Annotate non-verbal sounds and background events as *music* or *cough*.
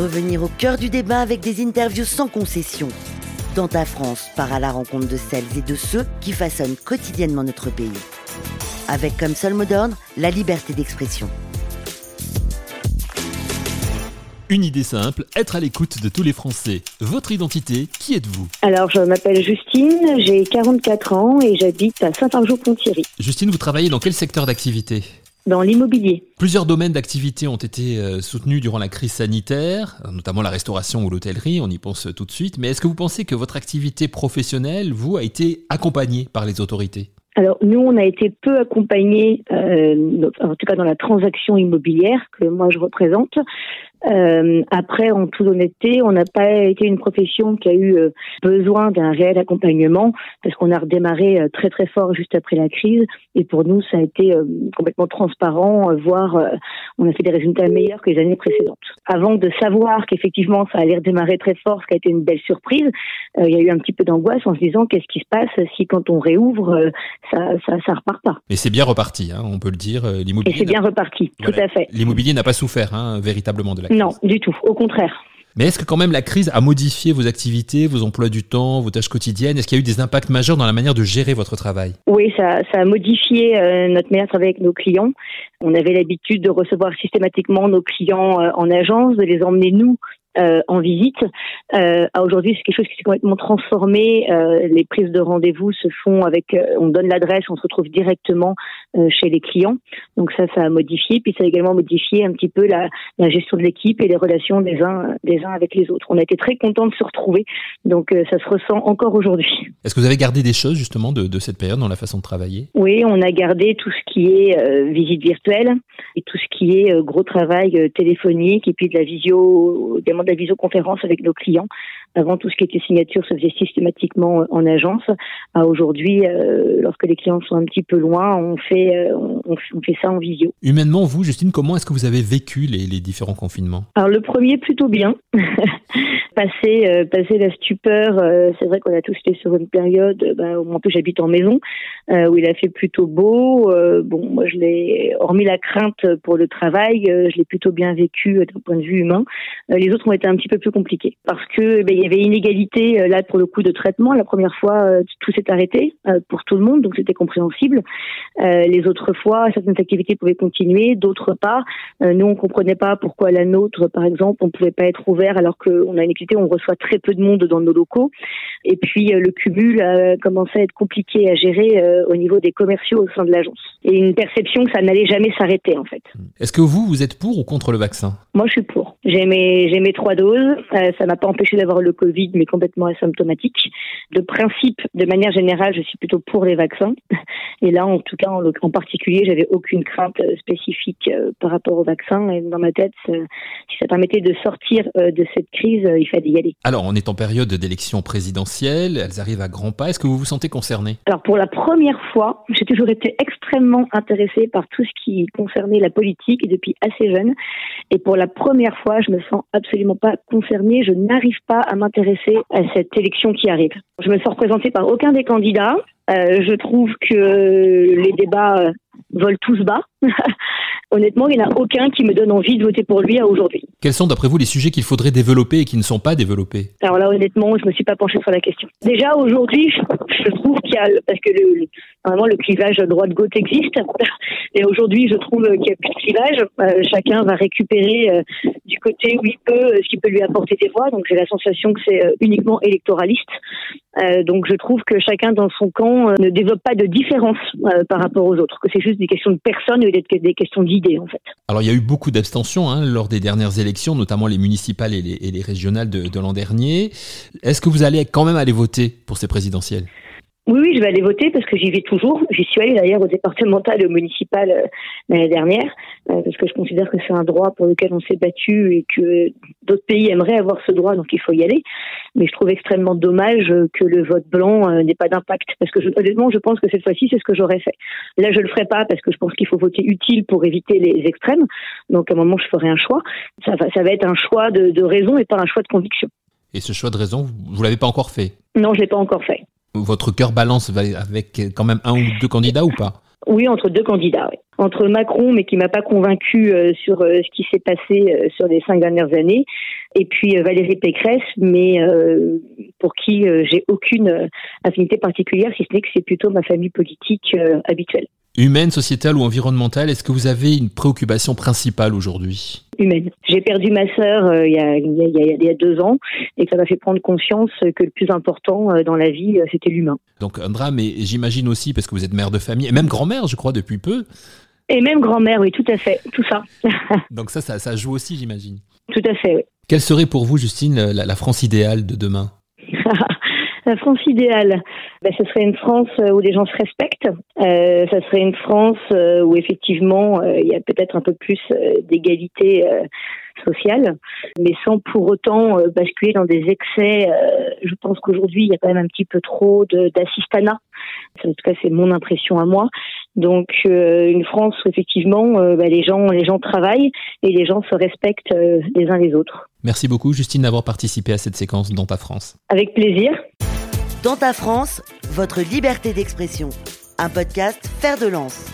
Revenir au cœur du débat avec des interviews sans concession. Dans ta France, part à la rencontre de celles et de ceux qui façonnent quotidiennement notre pays. Avec comme seul mot d'ordre la liberté d'expression. Une idée simple, être à l'écoute de tous les Français. Votre identité, qui êtes-vous? Alors, je m'appelle Justine, j'ai 44 ans et j'habite à Saint-Argeau-Pont-Thierry. Justine, vous travaillez dans quel secteur d'activité? Plusieurs domaines d'activité ont été euh, soutenus durant la crise sanitaire, notamment la restauration ou l'hôtellerie, on y pense tout de suite. Mais est-ce que vous pensez que votre activité professionnelle, vous, a été accompagnée par les autorités? Alors, nous, on a été peu accompagnés, euh, en tout cas dans la transaction immobilière que moi je représente. Euh, après, en toute honnêteté, on n'a pas été une profession qui a eu euh, besoin d'un réel accompagnement parce qu'on a redémarré euh, très très fort juste après la crise et pour nous, ça a été euh, complètement transparent, voire on a fait des résultats meilleurs que les années précédentes. Avant de savoir qu'effectivement ça allait redémarrer très fort, ce qui a été une belle surprise, il y a eu un petit peu d'angoisse en se disant qu'est-ce qui se passe si quand on réouvre, ça, ça, ça repart pas? Mais c'est bien reparti, hein, on peut le dire. L'immobilier. Et c'est bien reparti, tout à fait. L'immobilier n'a pas souffert hein, véritablement de la crise. Non, du tout, au contraire. Mais est-ce que quand même la crise a modifié vos activités, vos emplois du temps, vos tâches quotidiennes? Est-ce qu'il y a eu des impacts majeurs dans la manière de gérer votre travail? Oui, ça, a modifié euh, notre manière de travailler avec nos clients. On avait l'habitude de recevoir systématiquement nos clients euh, en agence, de les emmener nous euh, en visite. Euh, aujourd'hui, c'est quelque chose qui s'est complètement transformé. Euh, les prises de rendez-vous se font avec, on donne l'adresse, on se retrouve directement chez les clients. Donc ça, ça a modifié. Puis ça a également modifié un petit peu la, la gestion de l'équipe et les relations des uns, des uns avec les autres. On a été très contents de se retrouver. Donc ça se ressent encore aujourd'hui. Est-ce que vous avez gardé des choses justement de, de, cette période dans la façon de travailler? Oui, on a gardé tout ce qui est visite virtuelle et tout ce qui est gros travail téléphonique et puis de la visio, des de la visioconférence avec nos clients. Avant, tout ce qui était signature se faisait systématiquement en agence. Aujourd'hui, euh, lorsque les clients sont un petit peu loin, on fait, euh, on, fait ça en visio. Humainement, vous, Justine, comment est-ce que vous avez vécu les, les différents confinements? Alors, le premier, plutôt bien. *laughs* passer, euh, passer la stupeur, c'est vrai qu'on a tous été sur une période, bah, en plus j'habite en maison, où il a fait plutôt beau. bon, moi je l'ai, hormis la crainte pour le travail, je l'ai plutôt bien vécu d'un point de vue humain. les autres ont été un petit peu plus compliqués parce que eh ben, il y avait inégalité là pour le coup de traitement. La première fois, tout s'est arrêté pour tout le monde, donc c'était compréhensible. les autres fois, certaines activités pouvaient continuer, d'autres pas. nous, on comprenait pas pourquoi la nôtre, par exemple, on pouvait pas être ouvert alors qu'on a une activité on reçoit très peu de monde dans nos locaux. Et puis euh, le cumul a commencé à être compliqué à gérer euh, au niveau des commerciaux au sein de l'agence. Et une perception que ça n'allait jamais s'arrêter en fait. Est-ce que vous, vous êtes pour ou contre le vaccin? Moi, je suis pour. J'ai mes, j'ai mes trois doses. Euh, ça m'a pas empêché d'avoir le Covid, mais complètement asymptomatique. De principe, de manière générale, je suis plutôt pour les vaccins. *laughs* Et là, en tout cas, en, en particulier, j'avais aucune crainte spécifique par rapport au vaccin. Et dans ma tête, si ça permettait de sortir de cette crise, il fallait y aller. Alors, on est en période d'élection présidentielle, elles arrivent à grands pas. Est-ce que vous vous sentez concerné? Alors, pour la première fois, j'ai toujours été extrêmement intéressée par tout ce qui concernait la politique depuis assez jeune. Et pour la première fois, je me sens absolument pas concernée. Je n'arrive pas à m'intéresser à cette élection qui arrive. Je me sens représentée par aucun des candidats. Euh, je trouve que les débats volent tous bas. *laughs* Honnêtement, il n'y en a aucun qui me donne envie de voter pour lui à aujourd'hui. Quels sont d'après vous les sujets qu'il faudrait développer et qui ne sont pas développés? Alors là, honnêtement, je me suis pas penchée sur la question. Déjà aujourd'hui, je, trouve qu'il y a parce que le, normalement le clivage droite-gauche existe, *laughs* et aujourd'hui, je trouve qu'il n'y a plus de clivage. Euh, chacun va récupérer euh, du côté où il peut ce qui peut lui apporter des voix. Donc j'ai la sensation que c'est euh, uniquement électoraliste. Donc je trouve que chacun dans son camp ne développe pas de différence par rapport aux autres, que c'est juste des questions de personnes et des questions d'idées en fait. Alors il y a eu beaucoup d'abstention hein, lors des dernières élections, notamment les municipales et les, régionales de l'an dernier. Est-ce que vous allez quand même aller voter pour ces présidentielles? Oui, oui, je vais aller voter parce que j'y vais toujours. J'y suis allée d'ailleurs au départemental et au municipal euh, l'année dernière euh, parce que je considère que c'est un droit pour lequel on s'est battu et que d'autres pays aimeraient avoir ce droit, donc il faut y aller. Mais je trouve extrêmement dommage que le vote blanc euh, n'ait pas d'impact parce que je, honnêtement, je pense que cette fois-ci, c'est ce que j'aurais fait. Là, je le ferai pas parce que je pense qu'il faut voter utile pour éviter les extrêmes. Donc à un moment, je ferai un choix. Ça va, ça va être un choix de, de raison et pas un choix de conviction. Et ce choix de raison, vous l'avez pas encore fait? Non, je l'ai pas encore fait votre cœur balance avec quand même un ou deux candidats ou pas? Oui, entre deux candidats. Entre Macron, mais qui m'a pas convaincu euh, sur euh, ce qui s'est passé euh, sur les cinq dernières années, et puis Valérie Pécresse, mais pour qui j'ai aucune affinité particulière, si ce n'est que c'est plutôt ma famille politique habituelle. Humaine, sociétale ou environnementale, est-ce que vous avez une préoccupation principale aujourd'hui? Humaine. J'ai perdu ma sœur il, y a, il, y a, deux ans et ça m'a fait prendre conscience que le plus important dans la vie, c'était l'humain. Donc un drame, et j'imagine aussi, parce que vous êtes mère de famille, et même grand-mère, je crois, depuis peu, et même grand-mère, oui, tout à fait, tout ça. *laughs* Donc ça, ça, joue aussi, j'imagine. Tout à fait, oui. Quelle serait pour vous, Justine, la, France idéale de demain? *laughs* La France idéale, ben, ce serait une France euh, où les gens se respectent. Euh, ça serait une France euh, où effectivement il y a peut-être un peu plus d'égalité sociale, mais sans pour autant basculer dans des excès. je pense qu'aujourd'hui il y a quand même un petit peu trop d'assistanat. En tout cas, c'est mon impression à moi. Donc euh, une France où effectivement euh, bah, les gens les gens travaillent et les gens se respectent euh, les uns les autres. Merci beaucoup Justine d'avoir participé à cette séquence dans ta France. Avec plaisir. Dans ta France, votre liberté d'expression. Un podcast Faire de lance.